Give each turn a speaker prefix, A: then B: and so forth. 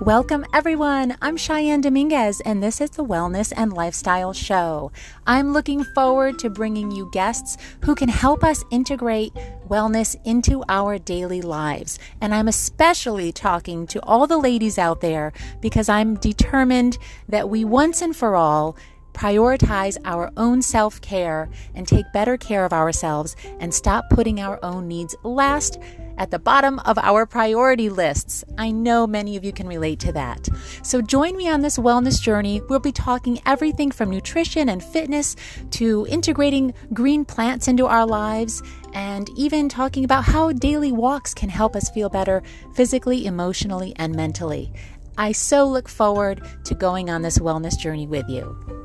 A: Welcome, everyone. I'm Cheyenne Dominguez, and this is the Wellness and Lifestyle Show. I'm looking forward to bringing you guests who can help us integrate wellness into our daily lives. And I'm especially talking to all the ladies out there because I'm determined that we once and for all prioritize our own self care and take better care of ourselves and stop putting our own needs last at the bottom of our priority lists. I know many of you can relate to that. So join me on this wellness journey. We'll be talking everything from nutrition and fitness to integrating green plants into our lives and even talking about how daily walks can help us feel better physically, emotionally, and mentally. I so look forward to going on this wellness journey with you.